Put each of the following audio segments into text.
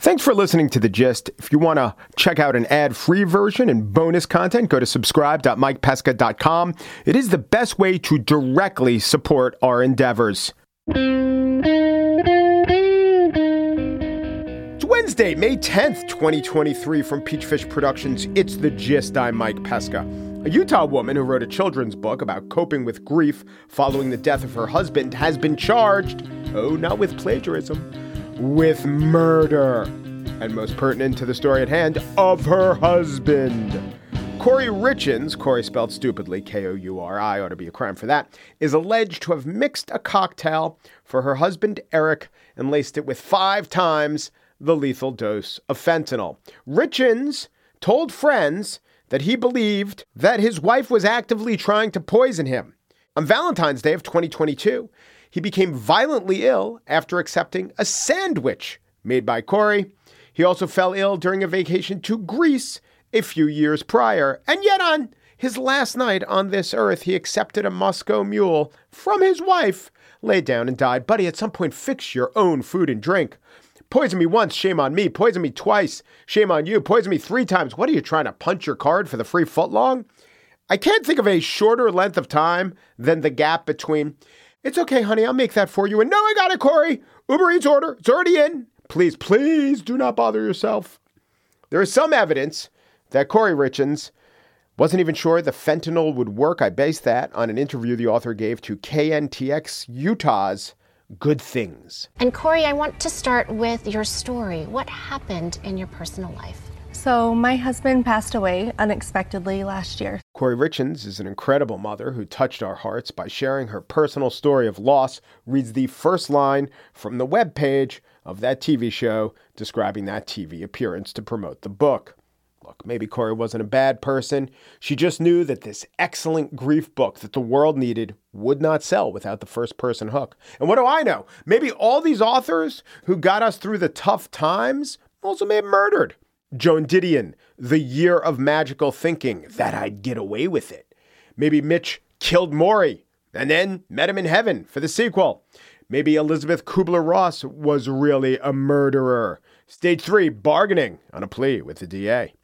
Thanks for listening to The Gist. If you want to check out an ad free version and bonus content, go to subscribe.mikepesca.com. It is the best way to directly support our endeavors. It's Wednesday, May 10th, 2023, from Peachfish Productions. It's The Gist. I'm Mike Pesca. A Utah woman who wrote a children's book about coping with grief following the death of her husband has been charged, oh, not with plagiarism with murder. And most pertinent to the story at hand, of her husband. Kouri Richins, Kouri spelled stupidly, K O U R I, ought to be a crime for that, is alleged to have mixed a cocktail for her husband Eric and laced it with five times the lethal dose of fentanyl. Richins told friends that he believed that his wife was actively trying to poison him. On Valentine's Day of 2022, he became violently ill after accepting a sandwich made by Kouri. He also fell ill during a vacation to Greece a few years prior. And yet, on his last night on this earth, he accepted a Moscow mule from his wife, laid down and died. Buddy, at some point, fix your own food and drink. Poison me once, shame on me. Poison me twice, shame on you. Poison me three times. What are you trying to punch your card for the free footlong? I can't think of a shorter length of time than the gap between it's okay, honey. I'll make that for you. And no, I got it, Kouri. Uber Eats order. It's already in. Please, please do not bother yourself. There is some evidence that Kouri Richins wasn't even sure the fentanyl would work. I based that on an interview the author gave to KNTX Utah's Good Things. And Kouri, I want to start with your story. What happened in your personal life? So, my husband passed away unexpectedly last year. Kouri Richins is an incredible mother who touched our hearts by sharing her personal story of loss. Reads the first line from the web page of that TV show describing that TV appearance to promote the book. Look, maybe Kouri wasn't a bad person. She just knew that this excellent grief book that the world needed would not sell without the first person hook. And what do I know? Maybe all these authors who got us through the tough times also may have murdered. Joan Didion, The Year of Magical Thinking, that I'd get away with it. Maybe Mitch killed Morrie and then met him in heaven for the sequel. Maybe Elizabeth Kubler Ross was really a murderer. Stage three, bargaining on a plea with the DA.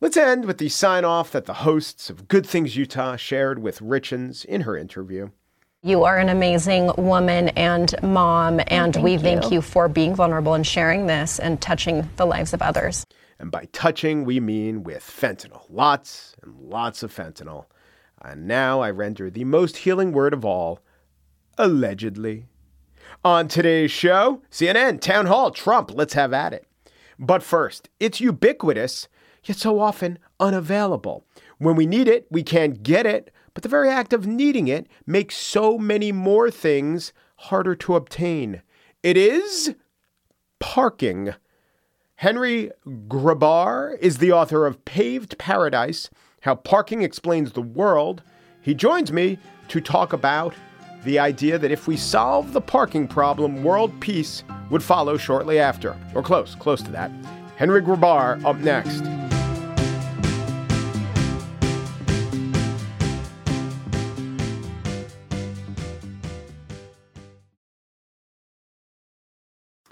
Let's end with the sign off that the hosts of Good Things Utah shared with Richins in her interview. You are an amazing woman and mom, oh, and thank we you. thank you for being vulnerable and sharing this and touching the lives of others. And by touching, we mean with fentanyl. Lots and lots of fentanyl. And now I render the most healing word of all allegedly. On today's show, CNN, Town Hall, Trump, let's have at it. But first, it's ubiquitous, yet so often unavailable. When we need it, we can't get it, but the very act of needing it makes so many more things harder to obtain. It is parking. Henry Grabar is the author of Paved Paradise How Parking Explains the World. He joins me to talk about the idea that if we solve the parking problem, world peace would follow shortly after, or close, close to that. Henry Grabar up next.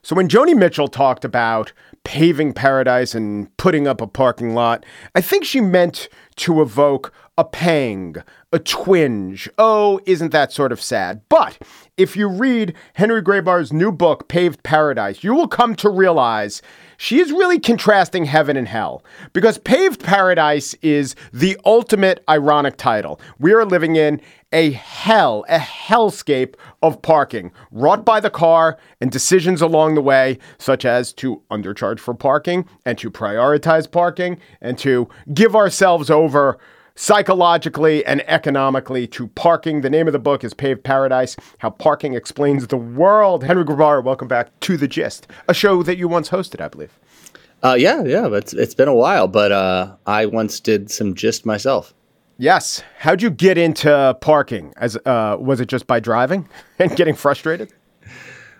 So when Joni Mitchell talked about paving paradise and putting up a parking lot, I think she meant to evoke a pang, a twinge. Oh, isn't that sort of sad? But if you read Henry Grabar's new book, Paved Paradise, you will come to realize she is really contrasting heaven and hell because Paved Paradise is the ultimate ironic title. We are living in a hell, a hellscape of parking wrought by the car and decisions along the way, such as to undercharge for parking and to prioritize parking and to give ourselves over psychologically and economically to parking. The name of the book is Paved Paradise How Parking Explains the World. Henry Grabar, welcome back to The Gist, a show that you once hosted, I believe. Uh, yeah, yeah, it's it's been a while, but uh, I once did some gist myself. Yes. How'd you get into parking? As uh, was it just by driving and getting frustrated?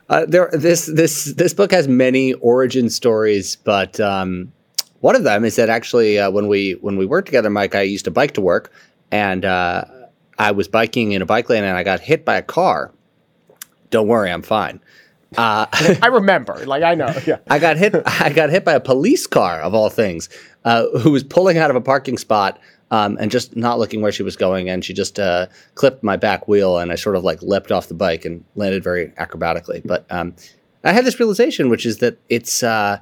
Uh, there, this this this book has many origin stories, but um, one of them is that actually uh, when we when we worked together, Mike, I used to bike to work, and uh, I was biking in a bike lane, and I got hit by a car. Don't worry, I'm fine. Uh, I remember, like I know. Yeah, I got hit. I got hit by a police car of all things, uh, who was pulling out of a parking spot um, and just not looking where she was going, and she just uh, clipped my back wheel, and I sort of like leapt off the bike and landed very acrobatically. But um, I had this realization, which is that it's. Uh,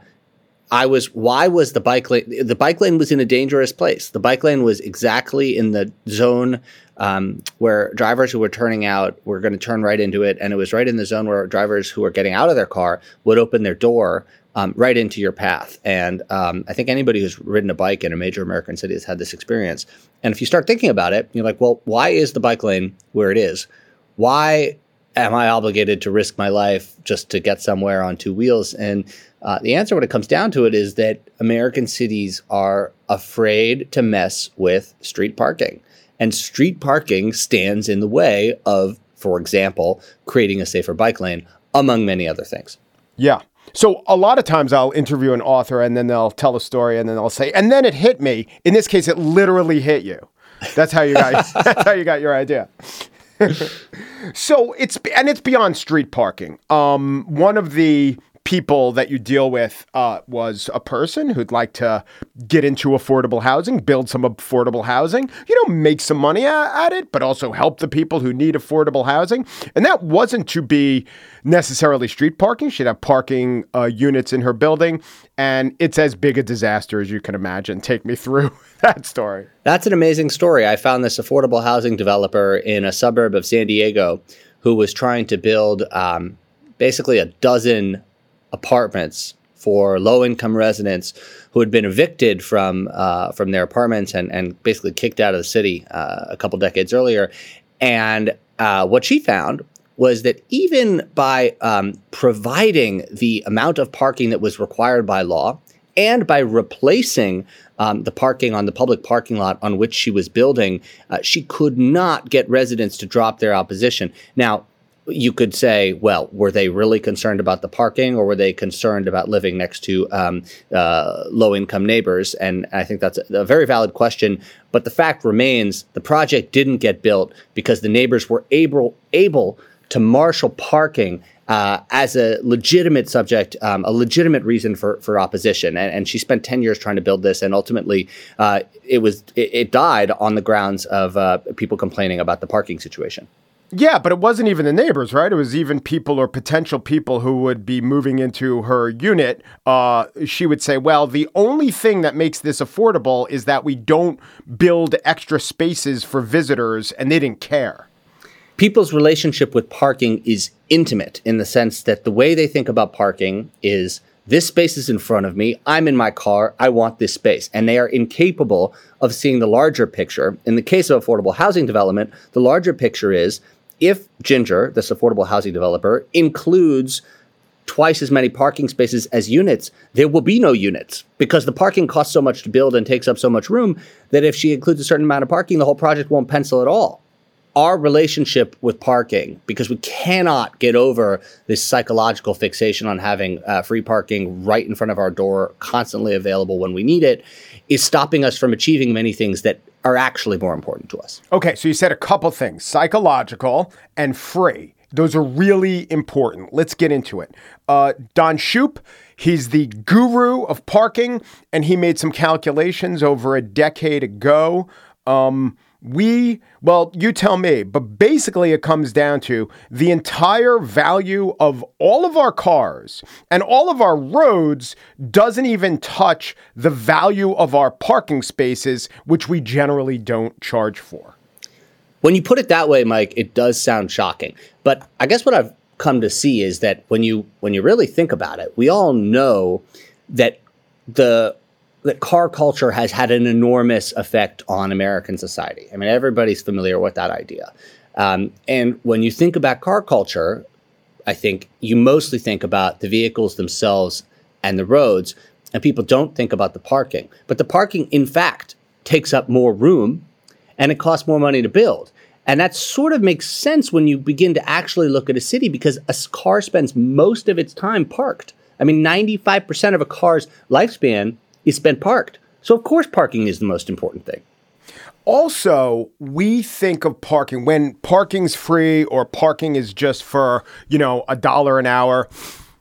I was. Why was the bike lane? The bike lane was in a dangerous place. The bike lane was exactly in the zone um, where drivers who were turning out were going to turn right into it, and it was right in the zone where drivers who were getting out of their car would open their door um, right into your path. And um, I think anybody who's ridden a bike in a major American city has had this experience. And if you start thinking about it, you're like, well, why is the bike lane where it is? Why am I obligated to risk my life just to get somewhere on two wheels? And uh, the answer, when it comes down to it, is that American cities are afraid to mess with street parking. And street parking stands in the way of, for example, creating a safer bike lane, among many other things. Yeah. So a lot of times I'll interview an author and then they'll tell a story and then they'll say, and then it hit me. In this case, it literally hit you. That's how you got. that's how you got your idea. so it's and it's beyond street parking. Um, one of the people that you deal with uh, was a person who'd like to get into affordable housing, build some affordable housing, you know, make some money at, it, but also help the people who need affordable housing. And that wasn't to be necessarily street parking. She'd have parking uh, units in her building, and it's as big a disaster as you can imagine. Take me through that story. That's an amazing story. I found this affordable housing developer in a suburb of San Diego who was trying to build um, basically a dozen apartments for low-income residents who had been evicted from uh, from their apartments and, and basically kicked out of the city uh, a couple decades earlier. And uh, what she found was that even by um, providing the amount of parking that was required by law and by replacing um, the parking on the public parking lot on which she was building, uh, she could not get residents to drop their opposition. Now, you could say, well, were they really concerned about the parking or were they concerned about living next to um, uh, low income neighbors? And I think that's a, a, very valid question. But the fact remains the project didn't get built because the neighbors were able, able to marshal parking. Uh, as a legitimate subject, um, a legitimate reason for, for opposition, and, and, she spent ten years trying to build this, and ultimately, uh, it was it, it, died on the grounds of uh, people complaining about the parking situation. Yeah, but it wasn't even the neighbors, right? It was even people or potential people who would be moving into her unit. Uh, she would say, well, the only thing that makes this affordable is that we don't build extra spaces for visitors, and they didn't care. People's relationship with parking is intimate in the sense that the way they think about parking is this space is in front of me. I'm in my car. I want this space. And they are incapable of seeing the larger picture. In the case of affordable housing development, the larger picture is if Ginger, this affordable housing developer, includes twice as many parking spaces as units, there will be no units because the parking costs so much to build and takes up so much room that if she includes a certain amount of parking, the whole project won't pencil at all. Our relationship with parking, because we cannot get over this psychological fixation on having uh, free parking right in front of our door, constantly available when we need it, is stopping us from achieving many things that are actually more important to us. Okay, so you said a couple things psychological and free. Those are really important. Let's get into it. Uh, Don Shoup, he's the guru of parking, and he made some calculations over a decade ago. Um, we, well, you tell me, but basically it comes down to the entire value of all of our cars and all of our roads doesn't even touch the value of our parking spaces, which we generally don't charge for. When you put it that way, Mike, it does sound shocking. But I guess what I've come to see is that when you when you really think about it, we all know that the that car culture has had an enormous effect on American society. I mean, everybody's familiar with that idea. Um, and when you think about car culture, I think you mostly think about the vehicles themselves and the roads. and people don't think about the parking. But the parking, in fact, takes up more room and it costs more money to build. And that sort of makes sense when you begin to actually look at a city because a car spends most of its time parked. I mean, 95% of a car's lifespan is spent parked. So, of course, parking is the most important thing. Also, we think of parking when parking's free or parking is just for, you know, a dollar an hour.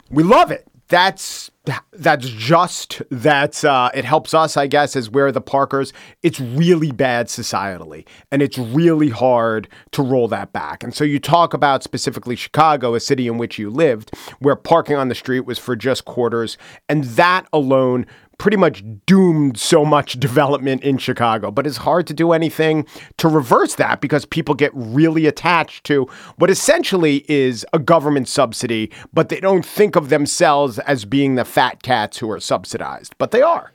We love it. That's that's just that's uh, it helps us i guess as we're the parkers it's really bad societally and it's really hard to roll that back and so you talk about specifically chicago a city in which you lived where parking on the street was for just quarters and that alone pretty much doomed so much development in Chicago. But it's hard to do anything to reverse that because people get really attached to what essentially is a government subsidy, but they don't think of themselves as being the fat cats who are subsidized, but they are.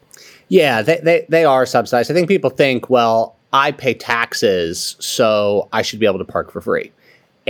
Yeah, they, they, they are subsidized. I think people think, well, I pay taxes, so I should be able to park for free.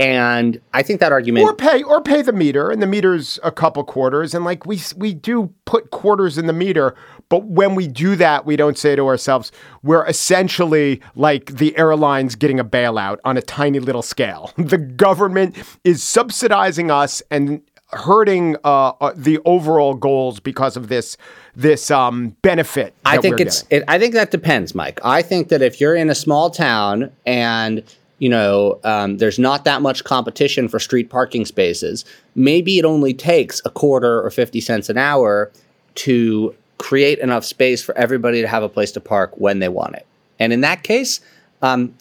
And I think that argument or pay or pay the meter, and the meter's a couple quarters, and like we we do put quarters in the meter, but when we do that, we don't say to ourselves, we're essentially like the airlines getting a bailout on a tiny little scale. The government is subsidizing us and hurting uh, uh, the overall goals because of this this um, benefit. I think it's. It, I think that depends, Mike. I think that if you're in a small town and you know, um, there's not that much competition for street parking spaces. Maybe it only takes a quarter or 50 cents an hour to create enough space for everybody to have a place to park when they want it. And in that case, um,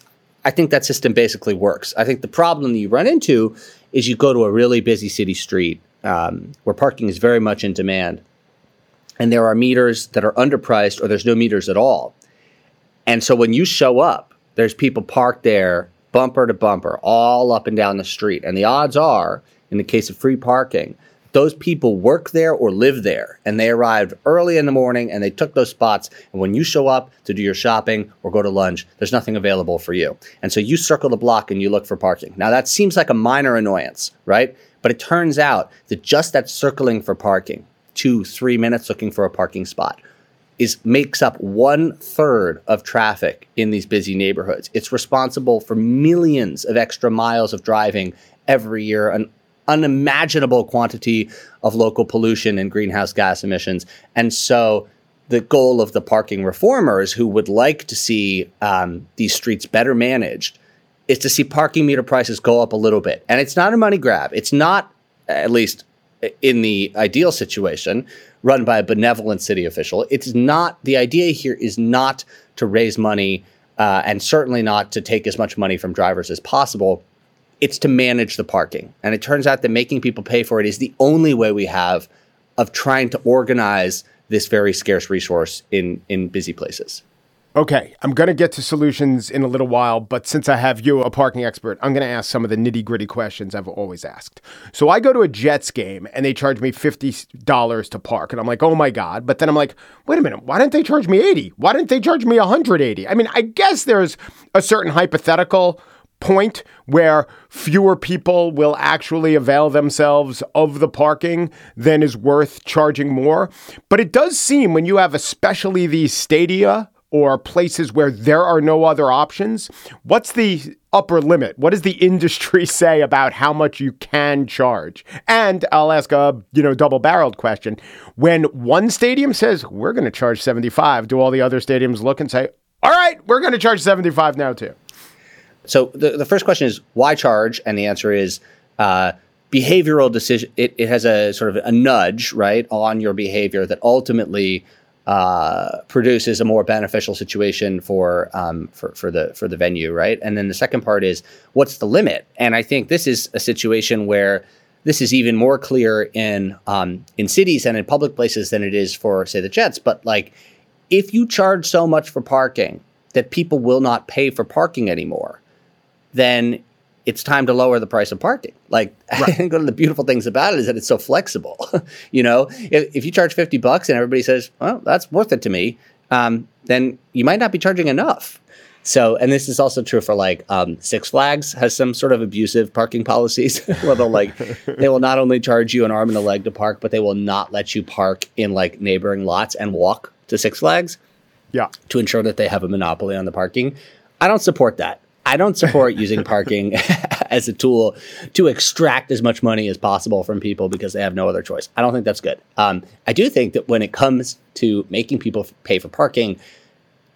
I think that system basically works. I think the problem that you run into is you go to a really busy city street um, where parking is very much in demand, and there are meters that are underpriced or there's no meters at all. And so when you show up, there's people parked there bumper to bumper, all up and down the street. And the odds are, in the case of free parking, those people work there or live there. And they arrived early in the morning and they took those spots. And when you show up to do your shopping or go to lunch there's nothing available for you. And so you circle the block and you look for parking. Now that seems like a minor annoyance right? But it turns out that just that circling for parking two three minutes looking for a parking spot is makes up one third of traffic in these busy neighborhoods. It's responsible for millions of extra miles of driving every year, an unimaginable quantity of local pollution and greenhouse gas emissions. And so the goal of the parking reformers who would like to see um, these streets better managed is to see parking meter prices go up a little bit. And it's not a money grab. It's not, at least in the ideal situation, run by a benevolent city official. It's not the idea here is not to raise money uh, and certainly not to take as much money from drivers as possible. It's to manage the parking. And it turns out that making people pay for it is the only way we have of trying to organize this very scarce resource in, in busy places. Okay, I'm going to get to solutions in a little while, but since I have you, a parking expert, I'm going to ask some of the nitty gritty questions I've always asked. So I go to a Jets game and they charge me $50 to park, and I'm like, oh my God. But then I'm like, wait a minute, why didn't they charge me 80? Why didn't they charge me 180? I mean, I guess there's a certain hypothetical point where fewer people will actually avail themselves of the parking than is worth charging more. But it does seem when you have especially these stadia or places where there are no other options, what's the upper limit? What does the industry say about how much you can charge? And I'll ask a, you know, double-barreled question. When one stadium says, "We're going to charge 75," do all the other stadiums look and say, "All right, we're going to charge 75 now too?" So the, the first question is why charge? And the answer is uh, behavioral decision. It, it has a sort of a nudge, right, on your behavior that ultimately uh, produces a more beneficial situation for, um, for for the for the venue, right? And then the second part is what's the limit? And I think this is a situation where this is even more clear in um, in cities and in public places than it is for say the Jets. But like, if you charge so much for parking that people will not pay for parking anymore, then it's time to lower the price of parking. Like right. I think one of the beautiful things about it is that it's so flexible. you know, if, if, you charge 50 bucks and everybody says, well, that's worth it to me, um, then you might not be charging enough. So, and this is also true for like um, Six Flags has some sort of abusive parking policies where they'll like they will not only charge you an arm and a leg to park, but they will not let you park in like neighboring lots and walk to Six Flags. Yeah. To ensure that they have a monopoly on the parking. I don't support that. I don't support using parking as a tool to extract as much money as possible from people because they have no other choice. I don't think that's good. Um, I do think that when it comes to making people pay for parking,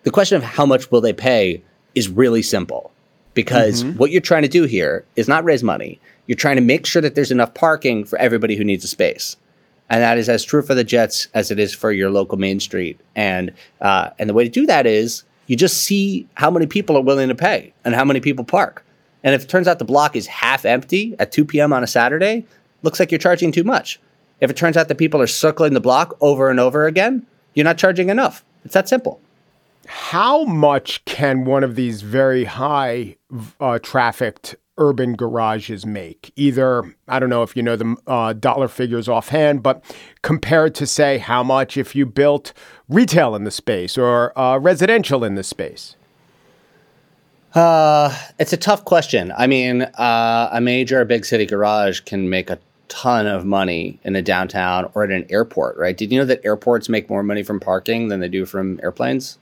the question of how much will they pay is really simple because mm-hmm. what you're trying to do here is not raise money. You're trying to make sure that there's enough parking for everybody who needs a space. And that is as true for the Jets as it is for your local Main Street. And uh, and the way to do that is you just see how many people are willing to pay and how many people park. And if it turns out the block is half empty at 2 p.m. on a Saturday, looks like you're charging too much. If it turns out that people are circling the block over and over again, you're not charging enough. It's that simple. How much can one of these very high uh, trafficked urban garages make? Either, I don't know if you know the uh, dollar figures offhand, but compared to, say, how much if you built retail in the space or uh, residential in the space? Uh, it's a tough question. I mean, uh, a major big city garage can make a ton of money in a downtown or at an airport, right? Did you know that airports make more money from parking than they do from airplanes?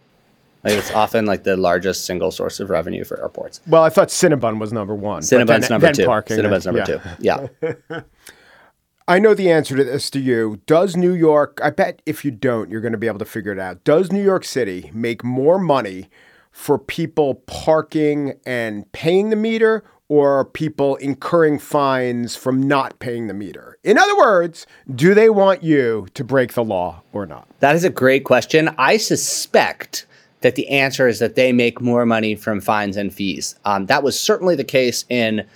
Like it's often like the largest single source of revenue for airports. Well, I thought Cinnabon was number one. Cinnabon's number then two. Parking, Cinnabon's number yeah. two. Yeah. I know the answer to this to you. Does New York, I bet if you don't, you're going to be able to figure it out. Does New York City make more money for people parking and paying the meter or people incurring fines from not paying the meter? In other words, do they want you to break the law or not? That is a great question. I suspect that the answer is that they make more money from fines and fees. Um, that was certainly the case in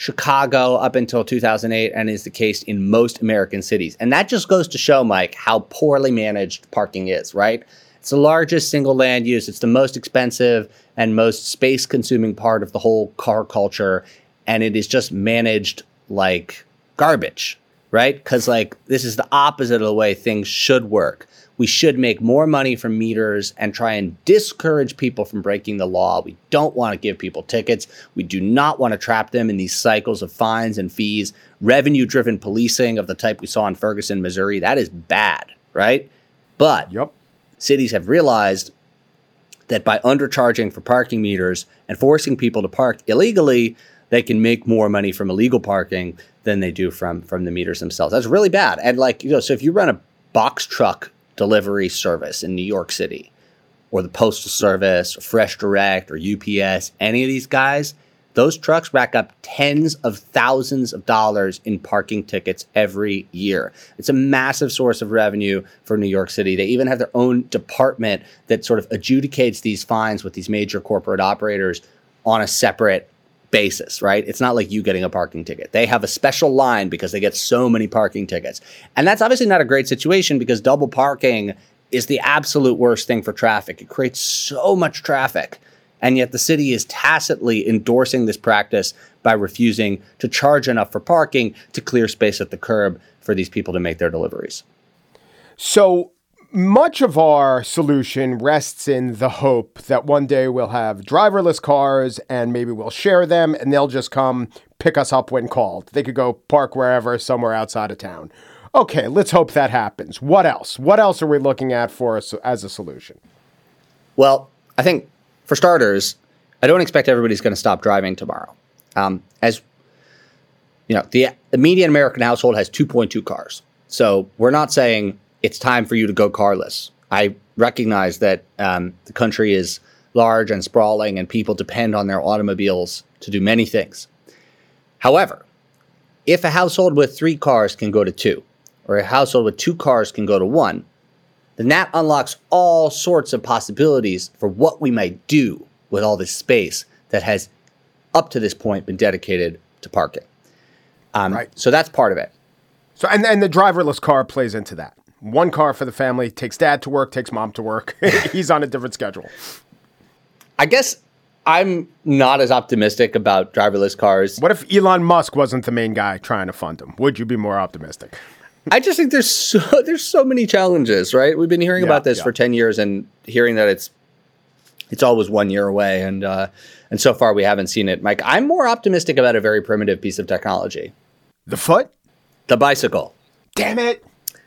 Chicago up until 2008 and is the case in most American cities. And that just goes to show, Mike, how poorly managed parking is, right? It's the largest single land use, it's the most expensive and most space consuming part of the whole car culture. And it is just managed like garbage, right? Because, like, this is the opposite of the way things should work we should make more money from meters and try and discourage people from breaking the law. We don't want to give people tickets. We do not want to trap them in these cycles of fines and fees, revenue driven policing of the type we saw in Ferguson, Missouri. That is bad, right? But yep. cities have realized that by undercharging for parking meters and forcing people to park illegally, they can make more money from illegal parking than they do from from the meters themselves. That's really bad. And like, you know, so if you run a box truck delivery service in New York City, or the Postal Service, or Fresh Direct, or UPS, any of these guys, those trucks rack up tens of thousands of dollars in parking tickets every year. It's a massive source of revenue for New York City. They even have their own department that sort of adjudicates these fines with these major corporate operators on a separate basis, right? It's not like you getting a parking ticket. They have a special line because they get so many parking tickets. And that's obviously not a great situation because double parking is the absolute worst thing for traffic. It creates so much traffic. And yet the city is tacitly endorsing this practice by refusing to charge enough for parking to clear space at the curb for these people to make their deliveries. So much of our solution rests in the hope that one day we'll have driverless cars and maybe we'll share them and they'll just come pick us up when called. They could go park wherever, somewhere outside of town. Okay, let's hope that happens. What else? What else are we looking at for us as a solution? Well, I think for starters, I don't expect everybody's going to stop driving tomorrow. Um, as you know, the, the median American household has 2.2 cars. So we're not saying it's time for you to go carless. I recognize that um, the country is large and sprawling, and people depend on their automobiles to do many things. However, if a household with three cars can go to two, or a household with two cars can go to one, then that unlocks all sorts of possibilities for what we might do with all this space that has, up to this point, been dedicated to parking. Um, right. So that's part of it. So, and, and the driverless car plays into that one car for the family, takes dad to work, takes mom to work. He's on a different schedule. I guess I'm not as optimistic about driverless cars. What if Elon Musk wasn't the main guy trying to fund them? Would you be more optimistic? I just think there's so there's so many challenges, right? We've been hearing yeah, about this yeah. for 10 years and hearing that it's it's always one year away, and uh, and so far we haven't seen it. Mike, I'm more optimistic about a very primitive piece of technology: The foot? the bicycle. Damn it.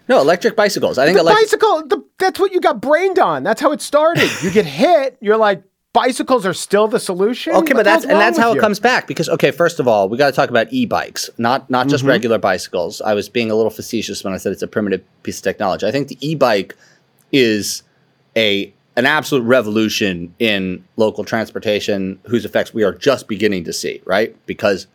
No, electric bicycles. I think The electric. bicycle, the, that's what you got brained on. That's how it started. You get hit, you're like, bicycles are still the solution? Okay, What but that's and that's how with it comes back because okay, first of all, we got to talk about e-bikes, not not just mm-hmm. regular bicycles. I was being a little facetious when I said it's a primitive piece of technology. I think the e-bike is a an absolute revolution in local transportation whose effects we are just beginning to see, right? Because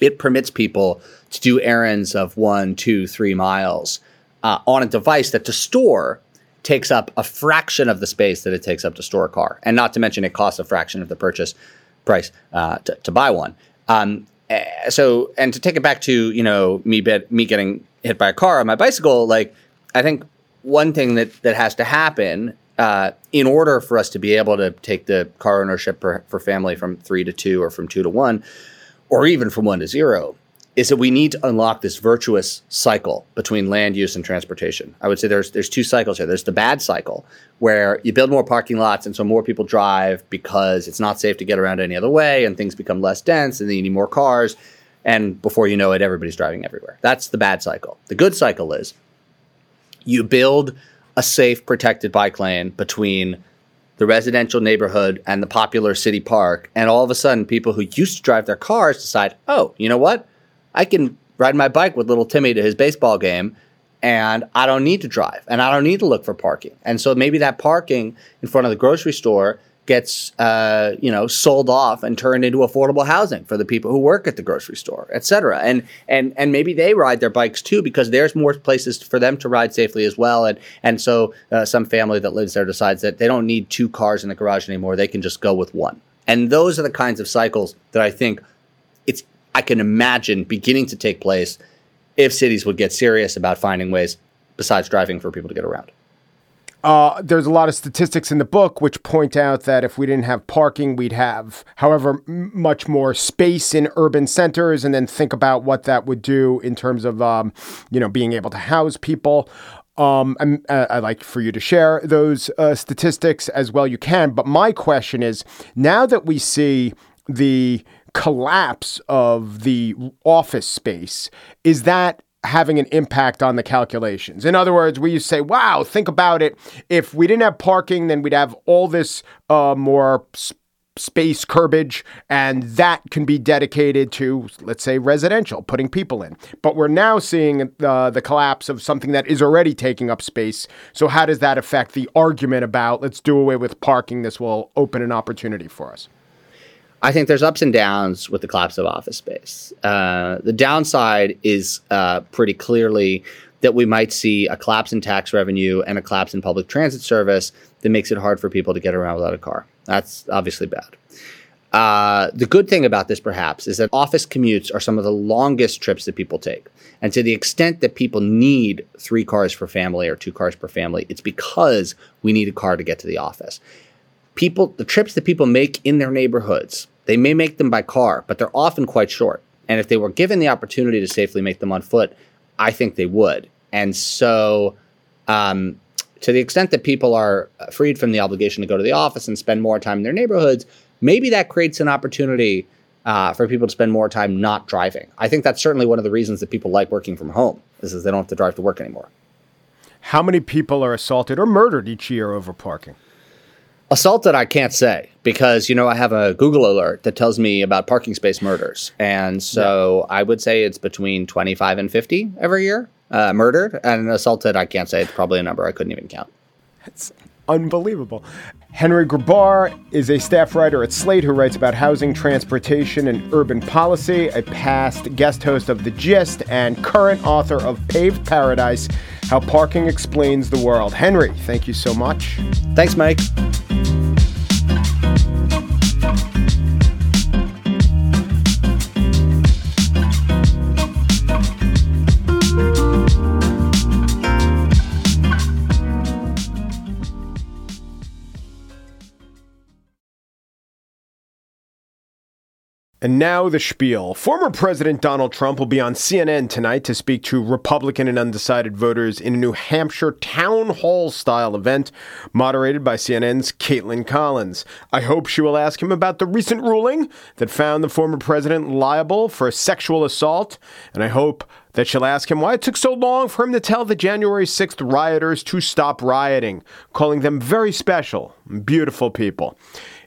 it permits people to do errands of one, two, three miles uh, on a device that to store takes up a fraction of the space that it takes up to store a car, and not to mention it costs a fraction of the purchase price uh, to, to buy one. Um, eh, so, and to take it back to you know me bet, me getting hit by a car on my bicycle, like I think one thing that that has to happen uh, in order for us to be able to take the car ownership for, for family from three to two or from two to one, or even from one to zero, is that we need to unlock this virtuous cycle between land use and transportation. I would say there's there's two cycles here. There's the bad cycle where you build more parking lots and so more people drive because it's not safe to get around any other way and things become less dense and then you need more cars and before you know it everybody's driving everywhere. That's the bad cycle. The good cycle is you build a safe protected bike lane between the residential neighborhood and the popular city park. And all of a sudden, people who used to drive their cars decide, oh, you know what? I can ride my bike with little Timmy to his baseball game and I don't need to drive and I don't need to look for parking. And so maybe that parking in front of the grocery store gets uh, you know sold off and turned into affordable housing for the people who work at the grocery store, et cetera. And and and maybe they ride their bikes too because there's more places for them to ride safely as well. And and so uh, some family that lives there decides that they don't need two cars in the garage anymore; they can just go with one. And those are the kinds of cycles that I think it's I can imagine beginning to take place if cities would get serious about finding ways besides driving for people to get around. Uh, there's a lot of statistics in the book which point out that if we didn't have parking, we'd have, however, m- much more space in urban centers. And then think about what that would do in terms of, um, you know, being able to house people. Um, I'm, uh, I'd like for you to share those uh, statistics as well you can. But my question is now that we see the collapse of the office space, is that having an impact on the calculations. In other words, we used to say, wow, think about it. If we didn't have parking, then we'd have all this uh, more s- space curbage, and that can be dedicated to, let's say, residential, putting people in. But we're now seeing uh, the collapse of something that is already taking up space. So, how does that affect the argument about let's do away with parking? This will open an opportunity for us. I think there's ups and downs with the collapse of office space. Uh, the downside is uh, pretty clearly that we might see a collapse in tax revenue and a collapse in public transit service that makes it hard for people to get around without a car. That's obviously bad. Uh, the good thing about this, perhaps, is that office commutes are some of the longest trips that people take. And to the extent that people need three cars per family or two cars per family, it's because we need a car to get to the office. People, the trips that people make in their neighborhoods, they may make them by car, but they're often quite short. And if they were given the opportunity to safely make them on foot, I think they would. And so, um, to the extent that people are freed from the obligation to go to the office and spend more time in their neighborhoods, maybe that creates an opportunity uh, for people to spend more time not driving. I think that's certainly one of the reasons that people like working from home. Is, is they don't have to drive to work anymore. How many people are assaulted or murdered each year over parking? Assaulted, I can't say because you know I have a Google alert that tells me about parking space murders, and so I would say it's between twenty-five and fifty every year uh, murdered, and assaulted. I can't say it's probably a number I couldn't even count. It's unbelievable. Henry Grabar is a staff writer at Slate who writes about housing, transportation, and urban policy, a past guest host of The Gist, and current author of Paved Paradise How Parking Explains the World. Henry, thank you so much. Thanks, Mike. And now the spiel. Former President Donald Trump will be on CNN tonight to speak to Republican and undecided voters in a New Hampshire town hall style event moderated by CNN's Kaitlan Collins. I hope she will ask him about the recent ruling that found the former president liable for sexual assault. And I hope that she'll ask him why it took so long for him to tell the January 6th rioters to stop rioting, calling them very special, beautiful people.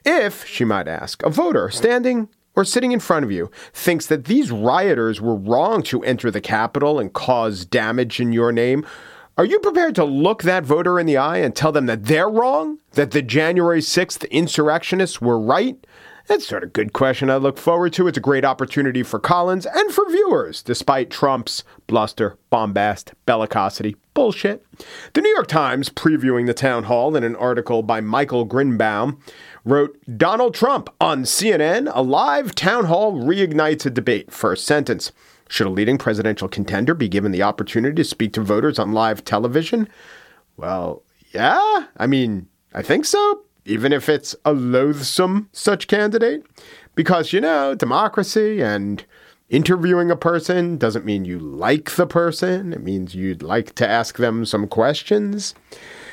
If, she might ask, a voter standing or sitting in front of you thinks that these rioters were wrong to enter the Capitol and cause damage in your name, are you prepared to look that voter in the eye and tell them that they're wrong? That the January 6th insurrectionists were right? That's sort of good question I look forward to. It's a great opportunity for Collins and for viewers, despite Trump's bluster, bombast, bellicosity, bullshit. The New York Times, previewing the town hall in an article by Michael Grynbaum, wrote Donald Trump on CNN, a live town hall reignites a debate. First sentence. Should a leading presidential contender be given the opportunity to speak to voters on live television? Well, yeah. I mean, I think so, even if it's a loathsome such candidate. Because, you know, democracy and interviewing a person doesn't mean you like the person, it means you'd like to ask them some questions.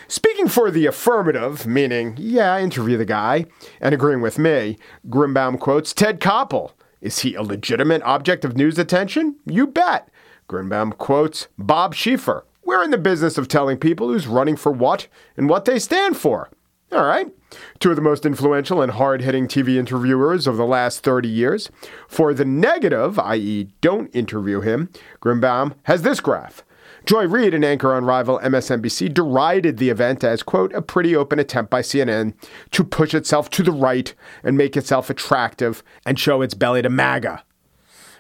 Speaking for the affirmative, meaning, yeah, interview the guy, and agreeing with me, Grynbaum quotes Ted Koppel. Is he a legitimate object of news attention? You bet. Grynbaum quotes Bob Schieffer. We're in the business of telling people who's running for what and what they stand for. All right. Two of the most influential and hard hitting TV interviewers of the last 30 years. For the negative, i.e., don't interview him, Grynbaum has this graph. Joy Reid, an anchor on rival MSNBC, derided the event as, quote, a pretty open attempt by CNN to push itself to the right and make itself attractive and show its belly to MAGA.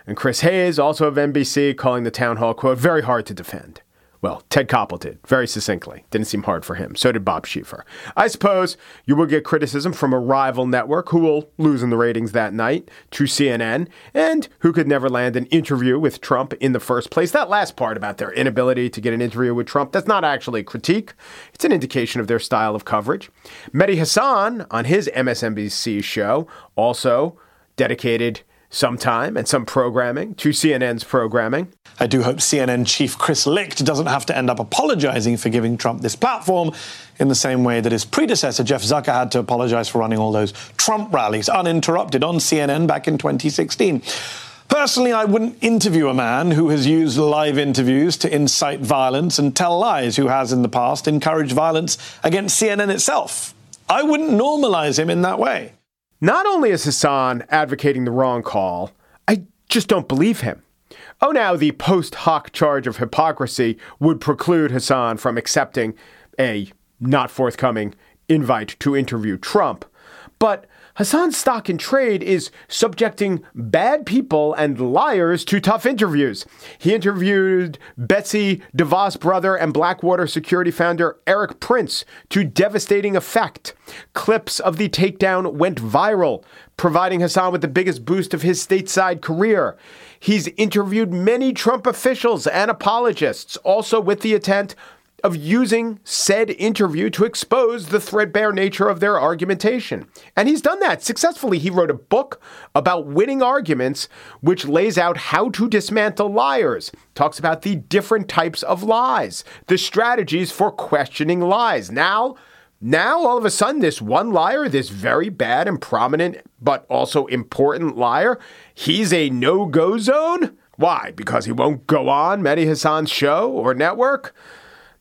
And Chris Hayes, also of NBC, calling the town hall, quote, very hard to defend. Well, Ted Koppel did, very succinctly. Didn't seem hard for him. So did Bob Schieffer. I suppose you will get criticism from a rival network who will lose in the ratings that night to CNN and who could never land an interview with Trump in the first place. That last part about their inability to get an interview with Trump, that's not actually a critique. It's an indication of their style of coverage. Mehdi Hasan on his MSNBC show also dedicated some time and some programming to CNN's programming. I do hope CNN chief Chris Licht doesn't have to end up apologizing for giving Trump this platform in the same way that his predecessor, Jeff Zucker, had to apologize for running all those Trump rallies uninterrupted on CNN back in 2016. Personally, I wouldn't interview a man who has used live interviews to incite violence and tell lies, who has in the past encouraged violence against CNN itself. I wouldn't normalize him in that way. Not only is Hasan advocating the wrong call, I just don't believe him. Oh, now the post hoc charge of hypocrisy would preclude Hasan from accepting a not forthcoming invite to interview Trump. But Hasan's stock in trade is subjecting bad people and liars to tough interviews. He interviewed Betsy DeVos brother and Blackwater security founder Erik Prince to devastating effect. Clips of the takedown went viral, providing Hasan with the biggest boost of his stateside career. He's interviewed many Trump officials and apologists, also with the intent of using said interview to expose the threadbare nature of their argumentation. And he's done that successfully. He wrote a book about winning arguments, which lays out how to dismantle liars, talks about the different types of lies, the strategies for questioning lies. Now, now, all of a sudden, this one liar, this very bad and prominent, but also important liar, he's a no go zone? Why? Because he won't go on Mehdi Hasan's show or network?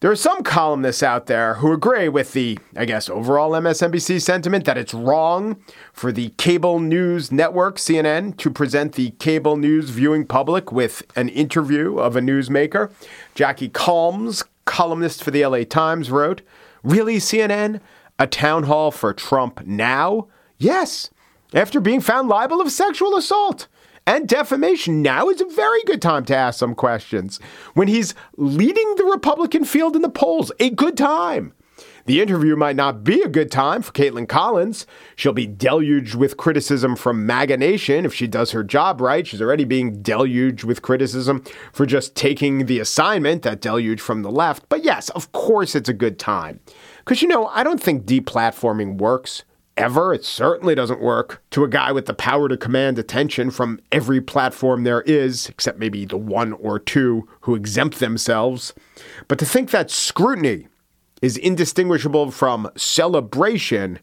There are some columnists out there who agree with the, I guess, overall MSNBC sentiment that it's wrong for the cable news network, CNN, to present the cable news viewing public with an interview of a newsmaker. Jackie Calmes, columnist for the LA Times, wrote, Really, CNN? A town hall for Trump now? Yes, after being found liable of sexual assault and defamation. Now is a very good time to ask some questions. When he's leading the Republican field in the polls, a good time. The interview might not be a good time for Kaitlan Collins. She'll be deluged with criticism from MAGA Nation if she does her job right. She's already being deluged with criticism for just taking the assignment, that deluge from the left. But yes, of course it's a good time. Because, you know, I don't think deplatforming works ever. It certainly doesn't work to a guy with the power to command attention from every platform there is, except maybe the one or two who exempt themselves. But to think that scrutiny is indistinguishable from celebration,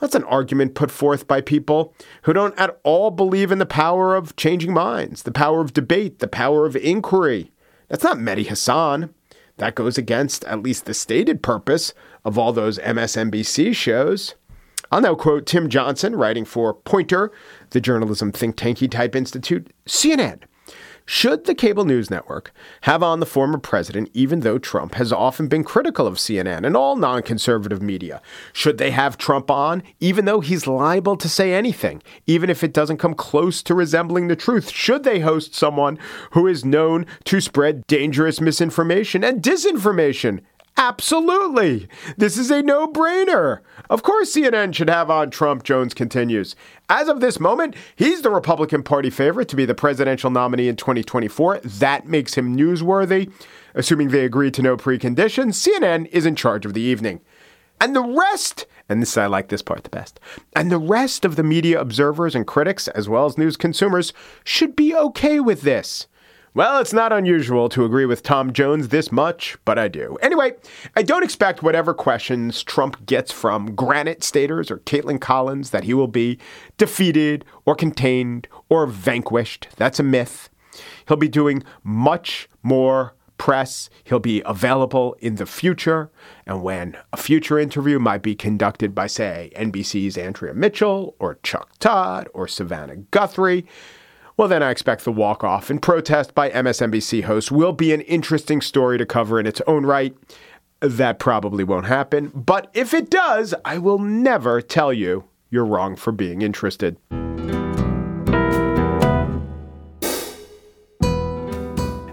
that's an argument put forth by people who don't at all believe in the power of changing minds, the power of debate, the power of inquiry. That's not Mehdi Hasan. That goes against at least the stated purpose of all those MSNBC shows. I'll now quote Tim Johnson, writing for Poynter, the journalism think tanky type institute, CNN. Should the cable news network have on the former president, even though Trump has often been critical of CNN and all non conservative media? Should they have Trump on, even though he's liable to say anything, even if it doesn't come close to resembling the truth? Should they host someone who is known to spread dangerous misinformation and disinformation? Absolutely. This is a no brainer. Of course, CNN should have on Trump, Jones continues. As of this moment, he's the Republican Party favorite to be the presidential nominee in 2024. That makes him newsworthy. Assuming they agree to no preconditions, CNN is in charge of the evening. And the rest, and this I like this part the best, and the rest of the media observers and critics, as well as news consumers, should be okay with this. Well, it's not unusual to agree with Tom Jones this much, but I do. Anyway, I don't expect whatever questions Trump gets from Granite Staters or Kaitlan Collins that he will be defeated or contained or vanquished. That's a myth. He'll be doing much more press. He'll be available in the future. And when a future interview might be conducted by, say, NBC's Andrea Mitchell or Chuck Todd or Savannah Guthrie, well, then I expect the walk off and protest by MSNBC hosts will be an interesting story to cover in its own right. That probably won't happen. But if it does, I will never tell you you're wrong for being interested.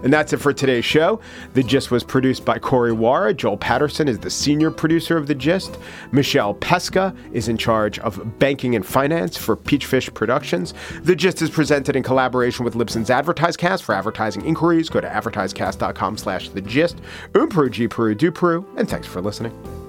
And that's it for today's show. The Gist was produced by Corey Wara. Joel Patterson is the senior producer of The Gist. Michelle Pesca is in charge of banking and finance for Peachfish Productions. The Gist is presented in collaboration with Libsyn's AdvertiseCast. For advertising inquiries, go to advertisecast.com slash The Gist. Um Peru, G Peru, Du Peru, and thanks for listening.